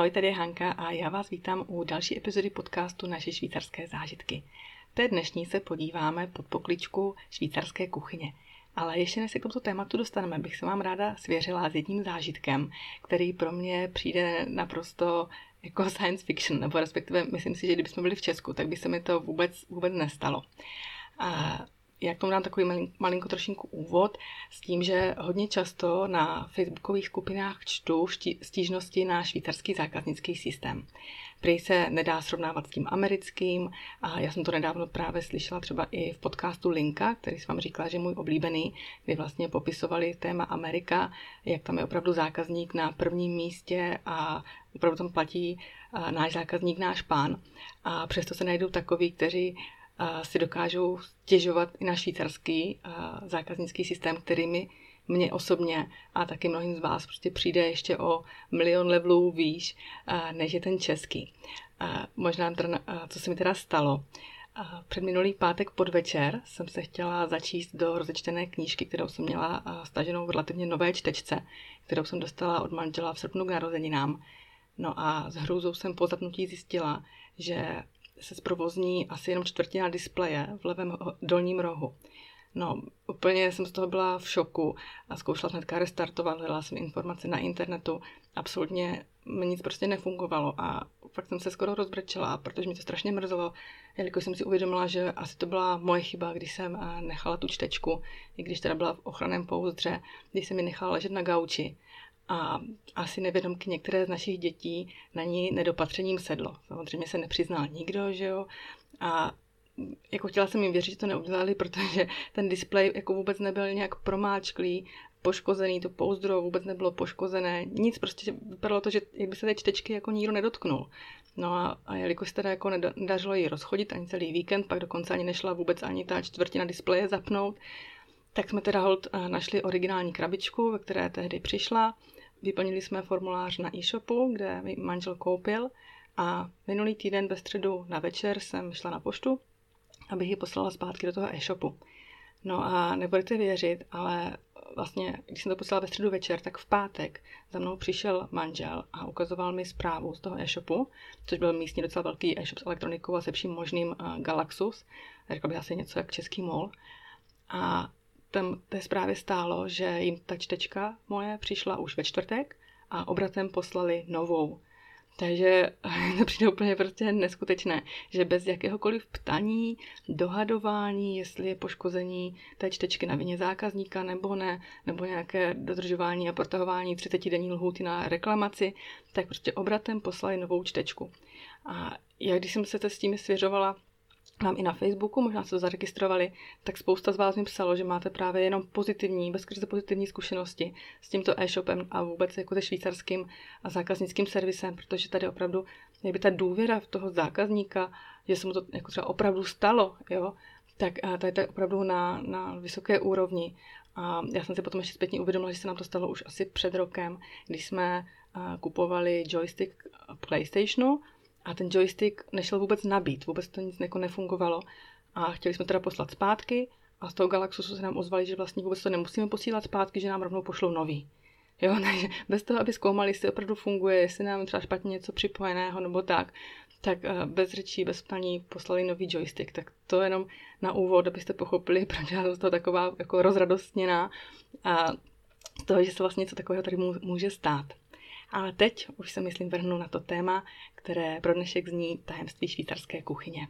Ahoj, tady je Hanka a já vás vítám u další epizody podcastu Naše švýcarské zážitky. Té dnešní se podíváme pod pokličku švýcarské kuchyně. Ale ještě než se k tomuto tématu dostaneme, bych se vám ráda svěřila s jedním zážitkem, který pro mě přijde naprosto jako science fiction, nebo respektive myslím si, že kdybychom byli v Česku, tak by se mi to vůbec, vůbec nestalo. A jak tomu dám takový malinko trošinku úvod s tím, že hodně často na facebookových skupinách čtu stížnosti na švýcarský zákaznický systém. Prý se nedá srovnávat s tím americkým a já jsem to nedávno právě slyšela třeba i v podcastu Linka, který jsem vám říkala, že je můj oblíbený, kdy vlastně popisovali téma Amerika, jak tam je opravdu zákazník na prvním místě a opravdu tam platí náš zákazník, náš pán. A přesto se najdou takový, kteří si dokážou stěžovat i na švýcarský zákaznický systém, který mi mně osobně a taky mnohým z vás prostě přijde ještě o milion levelů výš, než je ten český. Možná, co se mi teda stalo. Před minulý pátek podvečer jsem se chtěla začíst do rozečtené knížky, kterou jsem měla staženou v relativně nové čtečce, kterou jsem dostala od manžela v srpnu k narozeninám. No a s hrůzou jsem po zapnutí zjistila, že se zprovozní asi jenom čtvrtina displeje v levém dolním rohu. No, úplně jsem z toho byla v šoku a zkoušela hnedka restartovat, hledala jsem informace na internetu, absolutně mi nic prostě nefungovalo a fakt jsem se skoro rozbrečela, protože mi to strašně mrzelo, jelikož jsem si uvědomila, že asi to byla moje chyba, když jsem eh, nechala tu čtečku, i když teda byla v ochranném pouzdře, když jsem ji nechala ležet na gauči a asi nevědomky některé z našich dětí na ní nedopatřením sedlo. Samozřejmě se nepřiznal nikdo, že jo, a jako chtěla jsem jim věřit, že to neudělali, protože ten displej jako vůbec nebyl nějak promáčklý, poškozený, to pouzdro vůbec nebylo poškozené, nic, prostě vypadalo to, že jak by se té čtečky jako nikdo nedotknul. No a, a jelikož teda jako nedařilo ji rozchodit ani celý víkend, pak dokonce ani nešla vůbec ani ta čtvrtina displeje zapnout, tak jsme teda hold eh, našli originální krabičku, ve které tehdy přišla. Vyplnili jsme formulář na e-shopu, kde mi manžel koupil a minulý týden ve středu na večer jsem šla na poštu abych ji poslala zpátky do toho e-shopu. No a nebudete věřit, ale vlastně, když jsem to poslala ve středu večer, tak v pátek za mnou přišel manžel a ukazoval mi zprávu z toho e-shopu, což byl místní docela velký e-shop s elektronikou a se vším možným uh, Galaxus. Řekl bych asi něco jak český mol. A tam té zprávě stálo, že jim ta čtečka moje přišla už ve čtvrtek a obratem poslali novou. Takže to přijde úplně prostě neskutečné, že bez jakéhokoliv ptaní, dohadování, jestli je poškození té čtečky na vině zákazníka nebo ne, nebo nějaké dodržování a protahování 30 denní lhůty na reklamaci, tak prostě obratem poslali novou čtečku. A já když jsem se s tím svěřovala mám i na Facebooku, možná se to zaregistrovali, tak spousta z vás mi psalo, že máte právě jenom pozitivní, bezkrze pozitivní zkušenosti s tímto e-shopem a vůbec jako se švýcarským a zákaznickým servisem, protože tady opravdu by ta důvěra v toho zákazníka, že se mu to jako třeba opravdu stalo, jo, tak tady to je opravdu na, na vysoké úrovni. A já jsem si potom ještě zpětně uvědomila, že se nám to stalo už asi před rokem, když jsme kupovali joystick PlayStationu, a ten joystick nešel vůbec nabít, vůbec to nic jako nefungovalo a chtěli jsme teda poslat zpátky a z toho Galaxusu se nám ozvali, že vlastně vůbec to nemusíme posílat zpátky, že nám rovnou pošlou nový. Jo, takže bez toho, aby zkoumali, jestli opravdu funguje, jestli nám třeba špatně něco připojeného nebo tak, tak eh, bez řečí, bez ptaní poslali nový joystick. Tak to jenom na úvod, abyste pochopili, proč jsem to taková jako rozradostněná a toho, že se vlastně něco takového tady může stát. Ale teď už se myslím vrhnu na to téma, které pro dnešek zní tajemství švýcarské kuchyně.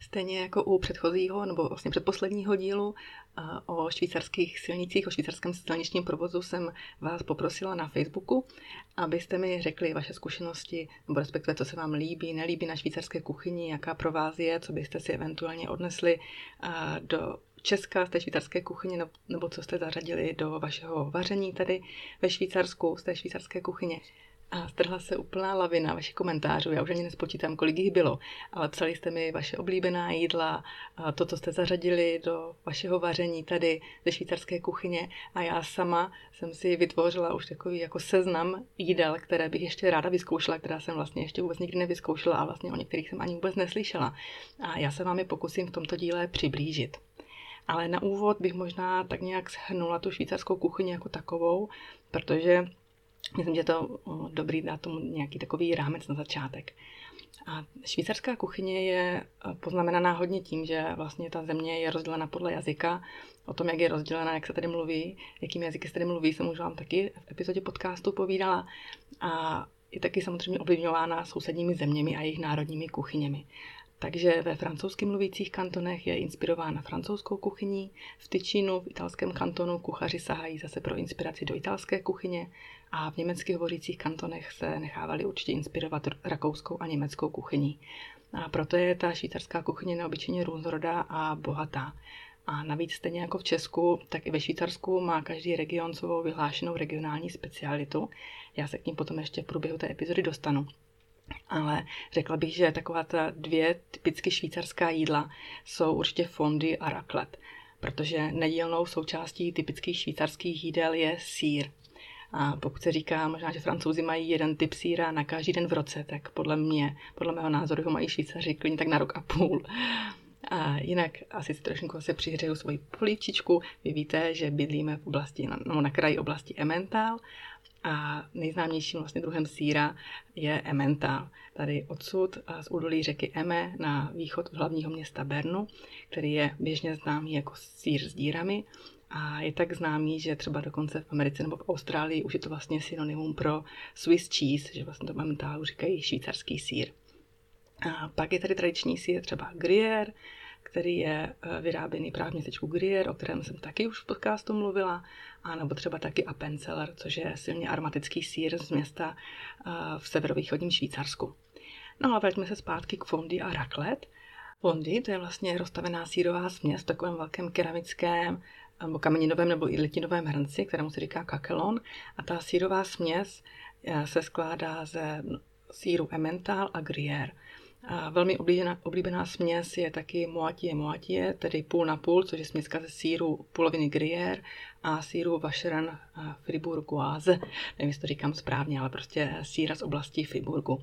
Stejně jako u předchozího nebo vlastně předposledního dílu eh, o švýcarských silnicích, o švýcarském silničním provozu jsem vás poprosila na Facebooku, abyste mi řekli vaše zkušenosti, nebo respektive co se vám líbí, nelíbí na švýcarské kuchyni, jaká pro vás je, co byste si eventuálně odnesli eh, do Česka, z té švýcarské kuchyně, nebo co jste zařadili do vašeho vaření tady ve Švýcarsku, z té švýcarské kuchyně. A strhla se úplná lavina vašich komentářů. Já už ani nespočítám, kolik jich bylo, ale psali jste mi vaše oblíbená jídla, to, co jste zařadili do vašeho vaření tady ze švýcarské kuchyně. A já sama jsem si vytvořila už takový jako seznam jídel, které bych ještě ráda vyzkoušela, která jsem vlastně ještě vůbec nikdy nevyzkoušela a vlastně o některých jsem ani vůbec neslyšela. A já se vám je pokusím v tomto díle přiblížit. Ale na úvod bych možná tak nějak shrnula tu švýcarskou kuchyni jako takovou, protože myslím, že to dobrý dát tomu nějaký takový rámec na začátek. A švýcarská kuchyně je poznamenaná hodně tím, že vlastně ta země je rozdělena podle jazyka, o tom, jak je rozdělena, jak se tady mluví, jakým jazyky se tady mluví, jsem už vám taky v epizodě podcastu povídala. A je taky samozřejmě ovlivňována sousedními zeměmi a jejich národními kuchyněmi. Takže ve francouzsky mluvících kantonech je inspirována francouzskou kuchyní, v Tyčínu, v italském kantonu, kuchaři sahají zase pro inspiraci do italské kuchyně a v německy hovořících kantonech se nechávali určitě inspirovat rakouskou a německou kuchyní. A proto je ta švýcarská kuchyně neobyčejně různorodá a bohatá. A navíc stejně jako v Česku, tak i ve Švýcarsku má každý region svou vyhlášenou regionální specialitu. Já se k ním potom ještě v průběhu té epizody dostanu. Ale řekla bych, že taková ta dvě typicky švýcarská jídla jsou určitě fondy a raclette, protože nedílnou součástí typických švýcarských jídel je sír. A pokud se říká možná, že francouzi mají jeden typ síra na každý den v roce, tak podle mě, podle mého názoru ho mají švýcaři klidně tak na rok a půl. A jinak asi si trošku se přihřeju svoji polívčičku. Vy víte, že bydlíme v oblasti, no, na kraji oblasti Emmental a nejznámějším vlastně druhem síra je Emmental. Tady odsud z údolí řeky Eme na východ od hlavního města Bernu, který je běžně známý jako sír s dírami. A je tak známý, že třeba dokonce v Americe nebo v Austrálii už je to vlastně synonymum pro Swiss cheese, že vlastně to Emmentalu říkají švýcarský sír. A pak je tady tradiční sír třeba Gruyère, který je eh, vyráběný právě městečku Gruyère, o kterém jsem taky už v podcastu mluvila, a nebo třeba taky Appenzeller, což je silně aromatický sír z města eh, v severovýchodním Švýcarsku. No a vraťme se zpátky k fondy a raclette. Fondy, to je vlastně rozstavená sírová směs v takovém velkém keramickém nebo kameninovém nebo i litinovém hrnci, kterému se říká kakelon. A ta sírová směs eh, se skládá ze síru Emmental a Gruyère. A velmi oblíbená, oblíbená směs je taky moatie moatie, tedy půl na půl, což je směska ze síru poloviny Gruyère a síru Vacheran Fribourgoise. Nevím, jestli to říkám správně, ale prostě síra z oblasti Friburgu.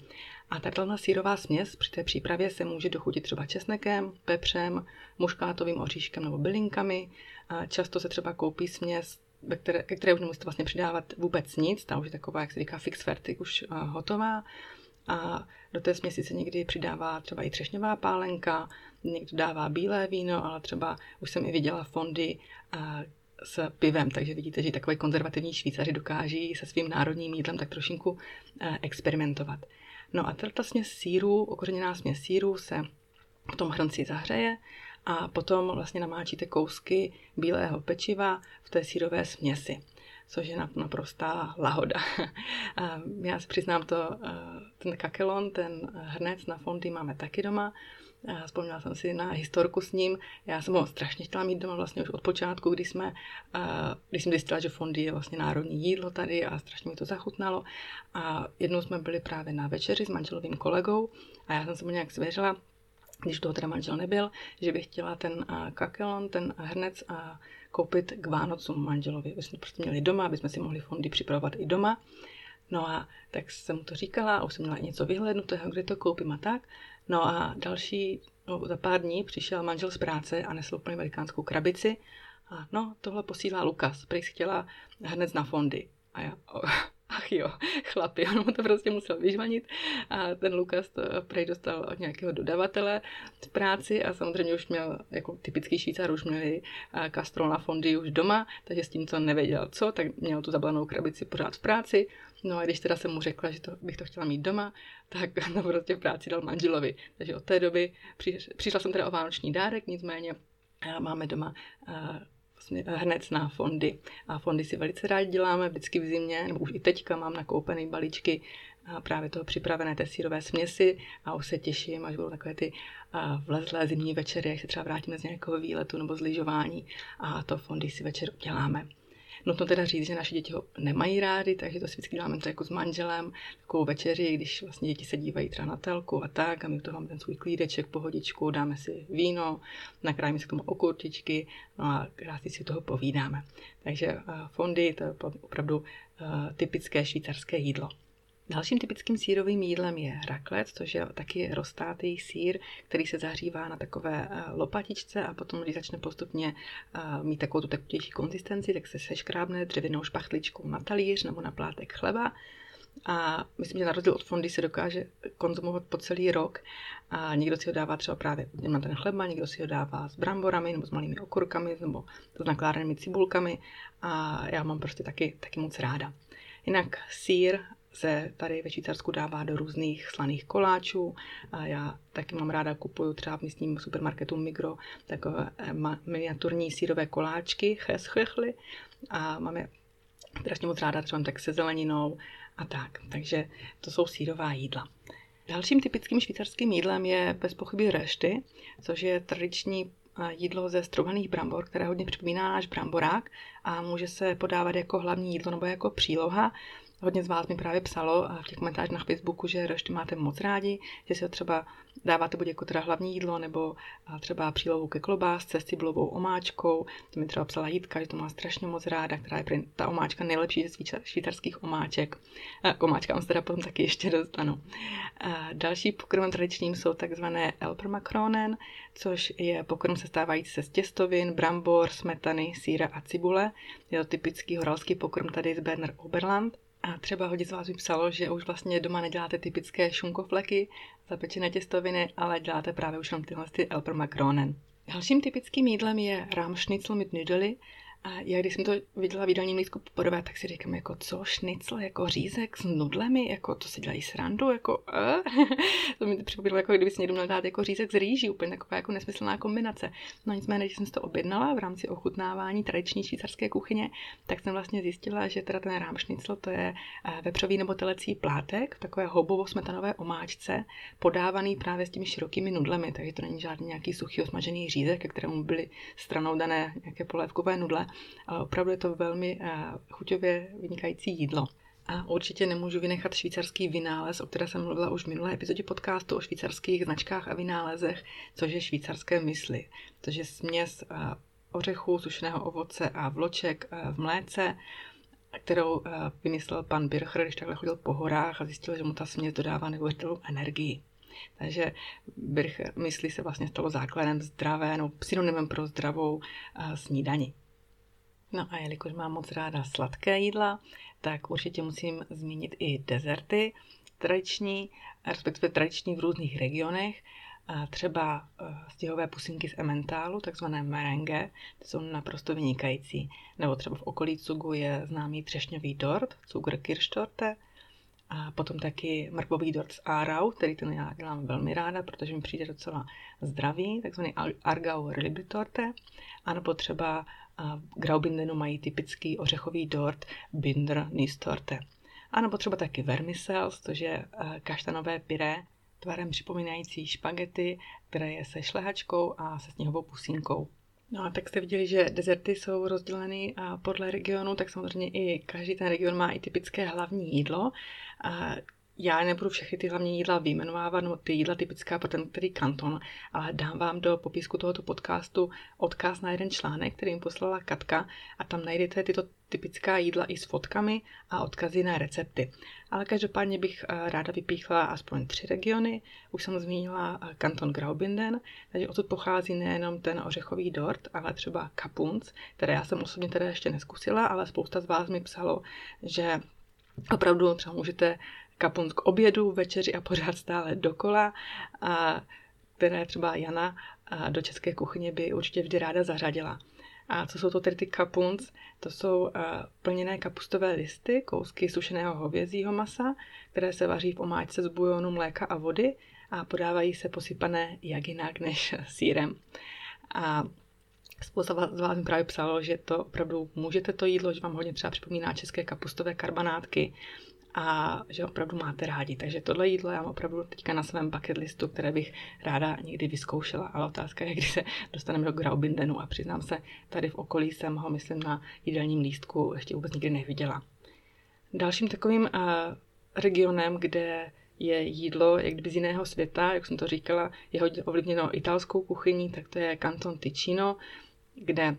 A tato sírová směs při té přípravě se může dochutit třeba česnekem, pepřem, muškátovým oříškem nebo bylinkami. A často se třeba koupí směs ve které, ke které už nemusíte vlastně přidávat vůbec nic, ta už je taková, jak se říká, fix fertig, už hotová. A do té směsi se někdy přidává třeba i třešňová pálenka, někdo dává bílé víno, ale třeba už jsem i viděla fondy s pivem, takže vidíte, že takový konzervativní Švýcaři dokáží se svým národním jídlem tak trošinku experimentovat. No a tato směs síru, okořeněná směs síru se v tom hrnci zahřeje a potom vlastně namáčíte kousky bílého pečiva v té sírové směsi což je naprostá lahoda. Já si přiznám to, ten kakelon, ten hrnec na fondy máme taky doma. Vzpomněla jsem si na historku s ním. Já jsem ho strašně chtěla mít doma vlastně už od počátku, kdy, jsme, když jsem zjistila, že fondy je vlastně národní jídlo tady a strašně mi to zachutnalo. A jednou jsme byli právě na večeři s manželovým kolegou a já jsem se mu nějak zvěřila, když toho teda manžel nebyl, že bych chtěla ten kakelon, ten hrnec a koupit k Vánocům manželovi. aby jsme prostě měli doma, aby jsme si mohli fondy připravovat i doma. No a tak jsem mu to říkala a už jsem měla něco vyhlednutého, kde to koupím a tak. No a další, no, za pár dní přišel manžel z práce a nesl úplně velikánskou krabici. A no, tohle posílá Lukas, prý chtěla hned na fondy. A já, ach jo, chlapi, on mu to prostě musel vyžvanit a ten Lukas to prej dostal od nějakého dodavatele z práci a samozřejmě už měl, jako typický Švýcar, už měli kastrol na fondy už doma, takže s tím, co nevěděl co, tak měl tu zabalenou krabici pořád v práci. No a když teda jsem mu řekla, že to, bych to chtěla mít doma, tak to prostě v práci dal manželovi. Takže od té doby přišla jsem teda o vánoční dárek, nicméně máme doma hned na fondy. A fondy si velice rádi děláme vždycky v zimě, nebo už i teďka mám nakoupené balíčky právě toho připravené té sírové směsi a už se těším, až budou takové ty vlezlé zimní večery, jak se třeba vrátíme z nějakého výletu nebo z lyžování a to fondy si večer uděláme. Nutno teda říct, že naše děti ho nemají rády, takže to si vždycky děláme to jako s manželem, takovou večeři, když vlastně děti se dívají třeba na telku a tak, a my to máme ten svůj klídeček, pohodičku, dáme si víno, nakrájíme si k tomu okurtičky, no a krásně si toho povídáme. Takže fondy, to je opravdu typické švýcarské jídlo. Dalším typickým sírovým jídlem je raclette, což je taky roztátý sír, který se zahřívá na takové eh, lopatičce a potom, když začne postupně eh, mít takovou tu tekutější konzistenci, tak se seškrábne dřevěnou špachtličkou na talíř nebo na plátek chleba. A myslím, že na rozdíl od fondy se dokáže konzumovat po celý rok. A někdo si ho dává třeba právě na ten chleba, někdo si ho dává s bramborami nebo s malými okurkami nebo s nakládanými cibulkami. A já mám prostě taky, taky moc ráda. Jinak sír se tady ve Švýcarsku dává do různých slaných koláčů. A já taky mám ráda, kupuju třeba v místním supermarketu Migro takové eh, miniaturní sírové koláčky, cheschechly. A máme strašně moc ráda třeba tak se zeleninou a tak. Takže to jsou sírová jídla. Dalším typickým švýcarským jídlem je bez pochyby rešty, což je tradiční eh, jídlo ze strouhaných brambor, které hodně připomíná náš bramborák a může se podávat jako hlavní jídlo nebo jako příloha. Hodně z vás mi právě psalo v těch komentářích na Facebooku, že rošty máte moc rádi, že si ho třeba dáváte buď jako teda hlavní jídlo, nebo třeba přílohu ke klobásce s cibulovou omáčkou. To mi třeba psala Jitka, že to má strašně moc ráda, která je ta omáčka nejlepší ze švýcarských omáček. K omáčkám se teda potom taky ještě dostanu. Další pokrmem tradičním jsou takzvané Elpermakronen, což je pokrm sestávající se z těstovin, brambor, smetany, síra a cibule. Je to typický horalský pokrm tady z Berner Oberland. A třeba hodně z vás mi psalo, že už vlastně doma neděláte typické šunkofleky, zapečené těstoviny, ale děláte právě už jenom tyhle ty Makronen. Dalším typickým jídlem je Rahmschnitzel mit Nudely, a já když jsem to viděla v jídelním lístku poprvé, tak si říkám, jako co, šnicl, jako řízek s nudlemi, jako to si dělají srandu, jako uh? to mi připomínalo, jako kdyby si někdo měl dát jako řízek z rýží, úplně taková jako nesmyslná kombinace. No nicméně, když jsem si to objednala v rámci ochutnávání tradiční švýcarské kuchyně, tak jsem vlastně zjistila, že teda ten rám šnicl to je eh, vepřový nebo telecí plátek takové hobovo-smetanové omáčce, podávaný právě s těmi širokými nudlemi, takže to není žádný nějaký suchý osmažený řízek, ke kterému byly stranou dané nějaké polévkové nudle, ale opravdu je to velmi eh, chuťově vynikající jídlo. A určitě nemůžu vynechat švýcarský vynález, o které jsem mluvila už v minulé epizodě podcastu o švýcarských značkách a vynálezech, což je švýcarské mysli, což je směs eh, ořechů, sušeného ovoce a vloček eh, v mléce, kterou vymyslel pan Bircher, když takhle chodil po horách a zjistil, že mu ta směs dodává neuvěřitelnou energii. Takže Bircher myslí se vlastně stalo základem zdravé, no synonymem pro zdravou snídani. No a jelikož mám moc ráda sladké jídla, tak určitě musím zmínit i dezerty tradiční, respektive tradiční v různých regionech. Třeba e, stěhové pusinky z ementálu, takzvané merengue, ty jsou naprosto vynikající. Nebo třeba v okolí Cugu je známý třešňový dort, Zuger Kirschtorte, a potom taky mrkvový dort z Arau, který ten já dělám velmi ráda, protože mi přijde docela zdravý, takzvaný Argau Libitorte. A nebo třeba v Graubindenu mají typický ořechový dort Binder Nistorte. A nebo třeba taky vermicels, což je kaštanové pyré, tvarem připomínající špagety, které je se šlehačkou a se sněhovou pusínkou. No a tak jste viděli, že dezerty jsou rozděleny podle regionu, tak samozřejmě i každý ten region má i typické hlavní jídlo. Já nebudu všechny ty hlavní jídla vyjmenovávat, no ty jídla typická pro ten který kanton, ale dám vám do popisku tohoto podcastu odkaz na jeden článek, který jim poslala Katka a tam najdete tyto typická jídla i s fotkami a odkazy na recepty. Ale každopádně bych eh, ráda vypíchla aspoň tři regiony. Už jsem zmínila eh, kanton Graubünden, takže odsud pochází nejenom ten ořechový dort, ale třeba kapunc, které já jsem osobně teda ještě neskusila, ale spousta z vás mi psalo, že opravdu třeba můžete kapunc k obědu, večeři a pořád stále dokola, a které třeba Jana do české kuchyně by určitě vždy ráda zařadila. A co jsou to tedy ty kapunc? To jsou plněné kapustové listy, kousky sušeného hovězího masa, které se vaří v omáčce z bujonu, mléka a vody a podávají se posypané jak jinak než sírem. A Spousta z vás mi právě psalo, že to opravdu můžete to jídlo, že vám hodně třeba připomíná české kapustové karbanátky, a že opravdu máte rádi. Takže tohle jídlo já mám opravdu teďka na svém bucket listu, které bych ráda někdy vyzkoušela. Ale otázka je, kdy se dostaneme do Graubindenu a přiznám se, tady v okolí jsem ho, myslím, na jídelním lístku ještě vůbec nikdy neviděla. Dalším takovým uh, regionem, kde je jídlo jak z jiného světa, jak jsem to říkala, je hodně ovlivněno italskou kuchyní, tak to je kanton Ticino, kde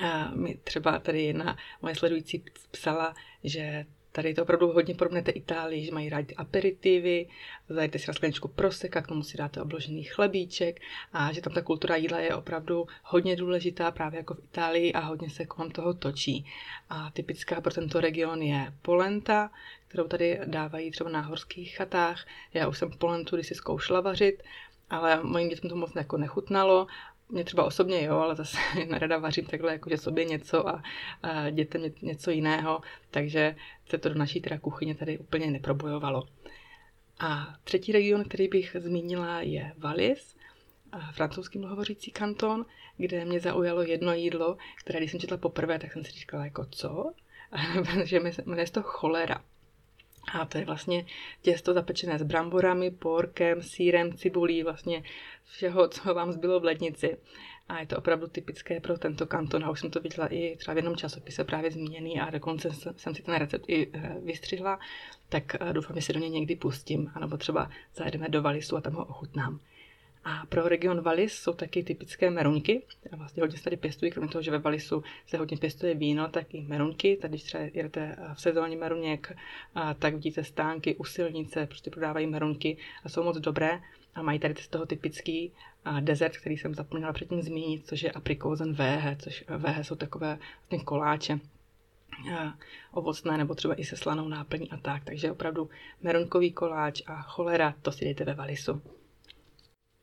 uh, mi třeba tady jedna moje sledující psala, že tady je to opravdu hodně podobné té Itálii, že mají rádi aperitivy, zajete si na skleničku proseka, k tomu si dáte obložený chlebíček a že tam ta kultura jídla je opravdu hodně důležitá, právě jako v Itálii a hodně se kolem toho točí. A typická pro tento region je polenta, kterou tady dávají třeba na horských chatách. Já už jsem polentu když si zkoušela vařit, ale mojím dětem to moc jako nechutnalo mě třeba osobně jo, ale zase nerada vařím takhle, jakože sobě něco a, a dětem něco jiného, takže se to do naší teda kuchyně tady úplně neprobojovalo. A třetí region, který bych zmínila, je Wallis, francouzský mluhovořící kanton, kde mě zaujalo jedno jídlo, které když jsem četla poprvé, tak jsem si říkala jako co? Protože jmenuje se to cholera. A to je vlastně těsto zapečené s bramborami, porkem, sírem, cibulí, vlastně všeho, co vám zbylo v lednici. A je to opravdu typické pro tento kanton. A už jsem to viděla i třeba v jednom časopise právě zmíněný a dokonce jsem si ten recept i eh, vystřihla, tak eh, doufám, že se do něj někdy pustím. A nebo třeba zajedeme do Valisu a tam ho ochutnám. A pro region Valis jsou taky typické meruňky. A vlastně hodně se tady pěstují, kromě toho, že ve Valisu se hodně pěstuje víno, tak i meruňky. Tady, když třeba jedete v sezóně meruněk, tak vidíte stánky u silnice, prostě prodávají meruňky a jsou moc dobré. A mají tady z toho typický dezert, který jsem zapomněla předtím zmínit, což je aprikozen véhe, což véhe jsou takové vlastně koláče ovocné nebo třeba i se slanou náplní a tak. Takže opravdu meronkový koláč a cholera, to si dejte ve Valisu.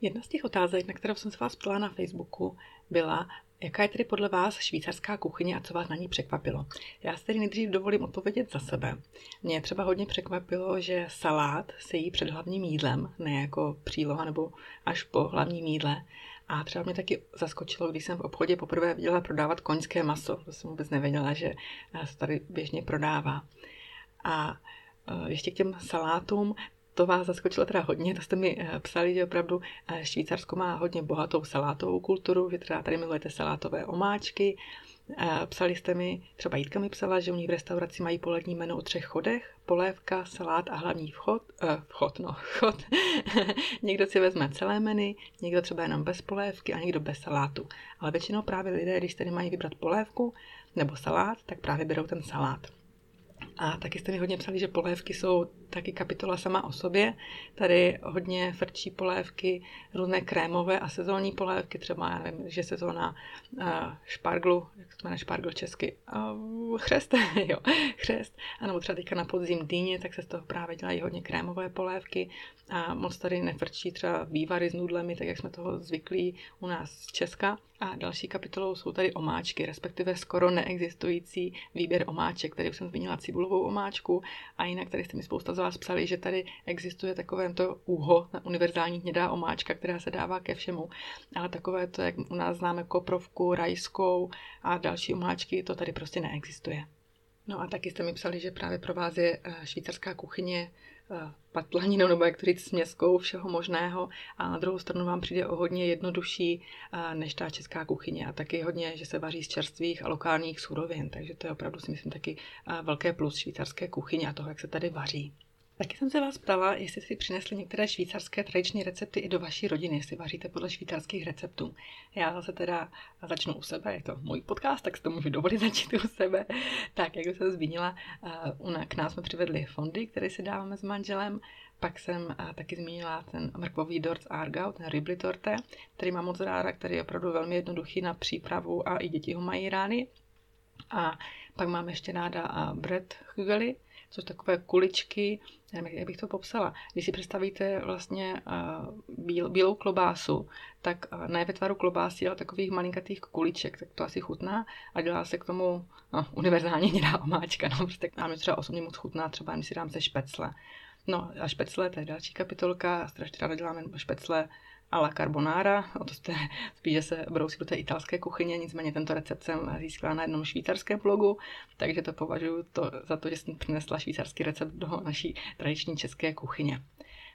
Jedna z těch otázek, na kterou jsem se vás ptala na Facebooku, byla, jaká je tedy podle vás švýcarská kuchyně a co vás na ní překvapilo. Já si tedy nejdřív dovolím odpovědět za sebe. Mě třeba hodně překvapilo, že salát se jí před hlavním jídlem, ne jako příloha nebo až po hlavním jídle. A třeba mě taky zaskočilo, když jsem v obchodě poprvé viděla prodávat koňské maso. To jsem vůbec nevěděla, že se tady běžně prodává. A e, ještě k těm salátům, to vás zaskočilo teda hodně, to jste mi eh, psali, že opravdu eh, Švýcarsko má hodně bohatou salátovou kulturu, že teda tady milujete salátové omáčky. Eh, psali jste mi, třeba Jitka mi psala, že u ní v restauraci mají polední menu o třech chodech, polévka, salát a hlavní vchod, eh, vchod, no, vchod. někdo si vezme celé menu, někdo třeba jenom bez polévky a někdo bez salátu. Ale většinou právě lidé, když tady mají vybrat polévku nebo salát, tak právě berou ten salát. A taky jste mi hodně psali, že polévky jsou taky kapitola sama o sobě. Tady hodně frčí polévky, různé krémové a sezónní polévky, třeba, já nevím, že sezóna uh, šparglu, jak se jmenuje špargl česky, uh, chřest, jo, chřest, a nebo třeba teďka na podzim dýně, tak se z toho právě dělají hodně krémové polévky a moc tady nefrčí třeba vývary s nudlemi, tak jak jsme toho zvyklí u nás z Česka. A další kapitolou jsou tady omáčky, respektive skoro neexistující výběr omáček. Tady už jsem zmínila cibulovou omáčku a jinak tady jste mi spousta z vás psali, že tady existuje takové to úho, univerzální hnědá omáčka, která se dává ke všemu. Ale takové to, jak u nás známe koprovku, rajskou a další omáčky, to tady prostě neexistuje. No a taky jste mi psali, že právě pro vás je eh, švýcarská kuchyně eh, patlaninou nebo jak to říct směskou všeho možného. A na druhou stranu vám přijde o hodně jednodušší eh, než ta česká kuchyně. A taky hodně, že se vaří z čerstvých a lokálních surovin, takže to je opravdu si myslím taky velké plus švýcarské kuchyně a toho, jak se tady vaří. Taky jsem se vás ptala, jestli si přinesli některé švýcarské tradiční recepty i do vaší rodiny, jestli vaříte podle švýcarských receptů. Já zase teda začnu u sebe, je to můj podcast, tak si to můžu dovolit začít u sebe. Tak, jak jsem zmínila, eh, k nás jsme přivedli fondy, které si dáváme s manželem, pak jsem eh, taky zmínila ten mrkvový dort z Argau, ten ribli torte, který mám moc ráda, který je opravdu velmi jednoduchý na přípravu a i děti ho mají rány. A pak mám ještě ráda bread chugely, což takové kuličky, nevím, jak bych to popsala. Když si představíte vlastně bíl, bílou klobásu, tak ne ve tvaru klobásy, ale takových malinkatých kuliček, tak to asi chutná a dělá se k tomu no, univerzálně hnědá omáčka. No, prostě nám třeba osobně moc chutná, třeba když si dám se špecle. No a špecle, to je další kapitolka, strašně ráda děláme špecle a la carbonara, o to jste spíš, že se brousí do té italské kuchyně, nicméně tento recept jsem získala na jednom švýcarském blogu, takže to považuji to, za to, že jsem přinesla švýcarský recept do naší tradiční české kuchyně.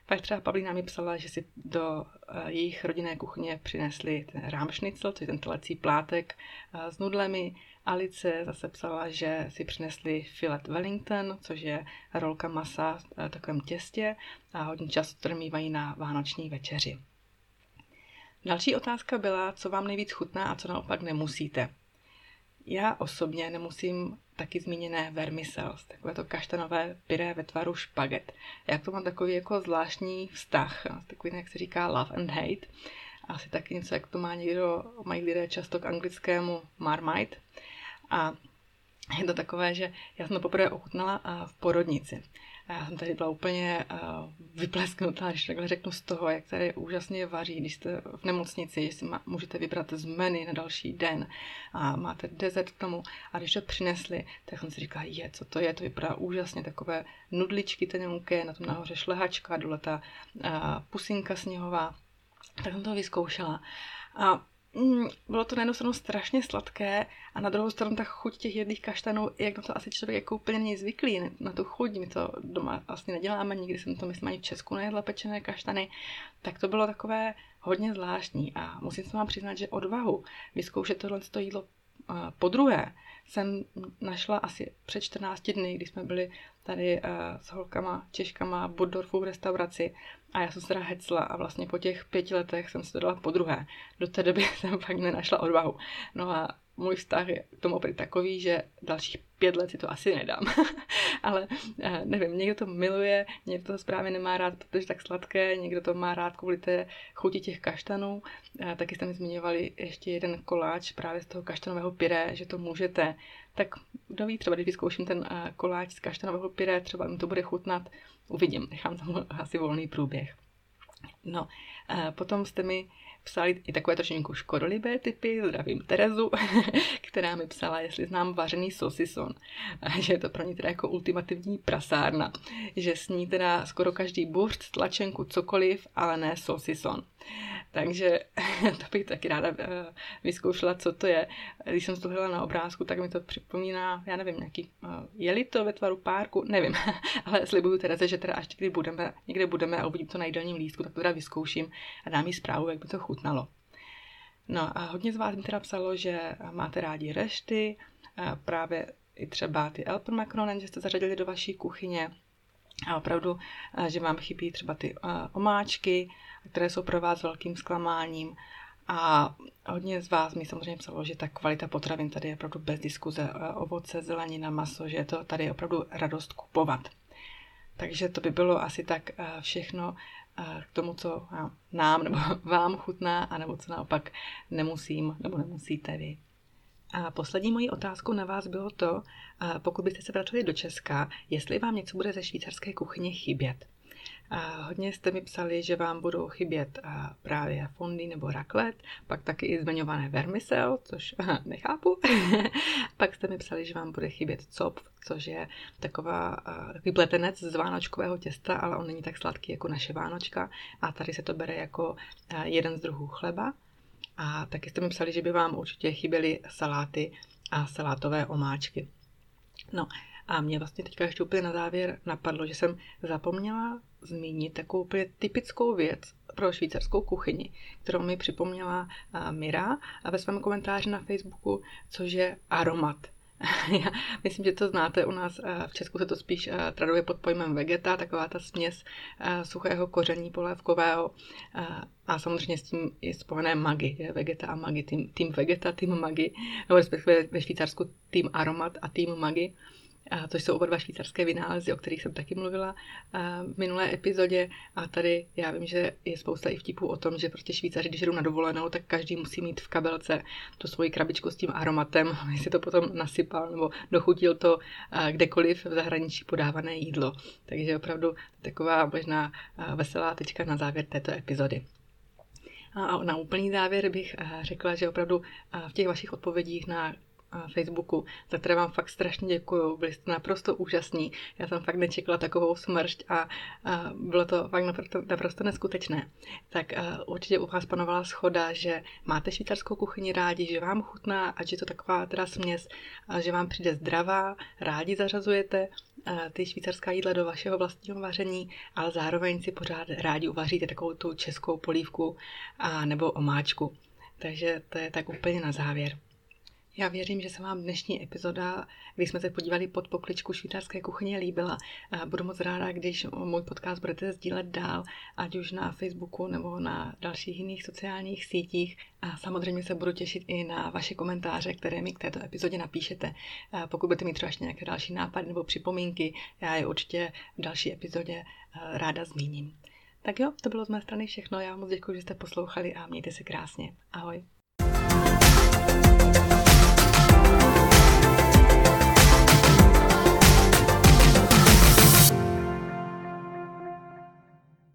Pak třeba Pavlína mi psala, že si do eh, jejich rodinné kuchyně přinesli ten rámšnicl, což je ten telecí plátek eh, s nudlemi. Alice zase psala, že si přinesli filet Wellington, což je rolka masa v eh, takovém těstě a hodně času to mývají na vánoční večeři. Další otázka byla, co vám nejvíc chutná a co naopak nemusíte. Já osobně nemusím taky zmíněné vermicels, takové to kaštanové pyré ve tvaru špaget. Já to mám takový jako zvláštní vztah, takový, jak se říká, love and hate. Asi taky něco, jak to má někdo, mají lidé často k anglickému marmite. A je to takové, že já jsem to poprvé ochutnala v porodnici. Já jsem tady byla úplně uh, vyplesknutá, když takhle řeknu z toho, jak tady úžasně vaří, když jste v nemocnici, že si má, můžete vybrat z menu na další den a máte dezert k tomu. A když to přinesli, tak jsem si říkala, je, co to je, to vypadá úžasně, takové nudličky tenouké, na tom nahoře šlehačka, dole ta uh, pusinka sněhová. Tak jsem to vyzkoušela. A Mm, bylo to na jednu stranu strašně sladké a na druhou stranu ta chuť těch jedných kaštanů, jak na to asi člověk jako úplně není zvyklý, na tu chuť, my to doma vlastně neděláme, nikdy jsem to myslím ani v Česku nejedla pečené kaštany, tak to bylo takové hodně zvláštní a musím se vám přiznat, že odvahu vyzkoušet tohle jídlo po druhé jsem našla asi před 14 dny, když jsme byli tady uh, s holkama, Češkama v Buddorfu v restauraci a já jsem se teda hecla a vlastně po těch pěti letech jsem se to dala po druhé. Do té doby jsem fakt nenašla odvahu. No a můj vztah je k tomu opět takový, že dalších pět let si to asi nedám. Ale eh, nevím, někdo to miluje, někdo to správně nemá rád, protože tak sladké, někdo to má rád kvůli té chuti těch kaštanů. Eh, taky jste mi zmiňovali ještě jeden koláč právě z toho kaštanového pyré, že to můžete. Tak kdo ví, třeba když vyzkouším ten eh, koláč z kaštanového pyré, třeba mi to bude chutnat, uvidím, nechám tam asi volný průběh. No, potom jste mi psali i takové trošinku škodolibé typy, zdravím Terezu, která mi psala, jestli znám vařený sosison, že je to pro ní teda jako ultimativní prasárna, že sní teda skoro každý buřt, tlačenku, cokoliv, ale ne sosison. Takže to bych taky ráda eh, vyzkoušela, co to je. Když jsem to hledala na obrázku, tak mi to připomíná, já nevím, nějaký, eh, je to ve tvaru párku, nevím, ale slibuju Tereze, že teda až někdy budeme, někde budeme a uvidím to na jídelním lístku, tak to teda vyzkouším a dám jí zprávu, jak by to chutnalo. No a hodně z vás mi teda psalo, že máte rádi rešty, právě i třeba ty Elper Macronen, že jste zařadili do vaší kuchyně a opravdu, že vám chybí třeba ty omáčky, které jsou pro vás velkým zklamáním. A hodně z vás mi samozřejmě psalo, že ta kvalita potravin tady je opravdu bez diskuze. Ovoce, zelenina, maso, že je to tady opravdu radost kupovat. Takže to by bylo asi tak všechno k tomu, co nám nebo vám chutná, anebo co naopak nemusím nebo nemusíte vy. A poslední mojí otázkou na vás bylo to, pokud byste se vrátili do Česka, jestli vám něco bude ze švýcarské kuchyně chybět. A hodně jste mi psali, že vám budou chybět právě fondy nebo raklet, pak taky i zmiňované vermicel, což nechápu. pak jste mi psali, že vám bude chybět cop, což je taková, takový pletenec z vánočkového těsta, ale on není tak sladký jako naše vánočka. A tady se to bere jako jeden z druhů chleba. A taky jste mi psali, že by vám určitě chyběly saláty a salátové omáčky. No a mě vlastně teďka ještě úplně na závěr napadlo, že jsem zapomněla zmínit takovou úplně typickou věc pro švýcarskou kuchyni, kterou mi připomněla Mira ve svém komentáři na Facebooku, což je aromat. Já myslím, že to znáte u nás v Česku se to spíš traduje pod pojmem vegeta, taková ta směs suchého koření polévkového a samozřejmě s tím je spojené magi, je vegeta a magi, tým, tým vegeta, tým magi, nebo respektive ve Švýcarsku tým aromat a tým magi. To jsou oba dva švýcarské vynálezy, o kterých jsem taky mluvila v minulé epizodě. A tady já vím, že je spousta i vtipů o tom, že prostě Švýcaři, když jdou na dovolenou, tak každý musí mít v kabelce tu svoji krabičku s tím aromatem, aby si to potom nasypal nebo dochutil to kdekoliv v zahraničí podávané jídlo. Takže opravdu taková možná veselá tečka na závěr této epizody. A na úplný závěr bych řekla, že opravdu v těch vašich odpovědích na Facebooku, za které vám fakt strašně děkuju. Byli jste naprosto úžasní. Já jsem fakt nečekala takovou smršť a, a bylo to fakt naprosto, naprosto neskutečné. Tak a, určitě u vás panovala schoda, že máte švýcarskou kuchyni rádi, že vám chutná a že to taková teda směs, a že vám přijde zdravá, rádi zařazujete ty švýcarská jídla do vašeho vlastního vaření, ale zároveň si pořád rádi uvaříte takovou tu českou polívku a nebo omáčku. Takže to je tak úplně na závěr. Já věřím, že se vám dnešní epizoda, kdy jsme se podívali pod pokličku švýcarské kuchyně, líbila. Budu moc ráda, když můj podcast budete sdílet dál, ať už na Facebooku nebo na dalších jiných sociálních sítích. A samozřejmě se budu těšit i na vaše komentáře, které mi k této epizodě napíšete. Pokud budete mít třeba nějaké další nápady nebo připomínky, já je určitě v další epizodě ráda zmíním. Tak jo, to bylo z mé strany všechno. Já vám moc děkuji, že jste poslouchali a mějte se krásně. Ahoj.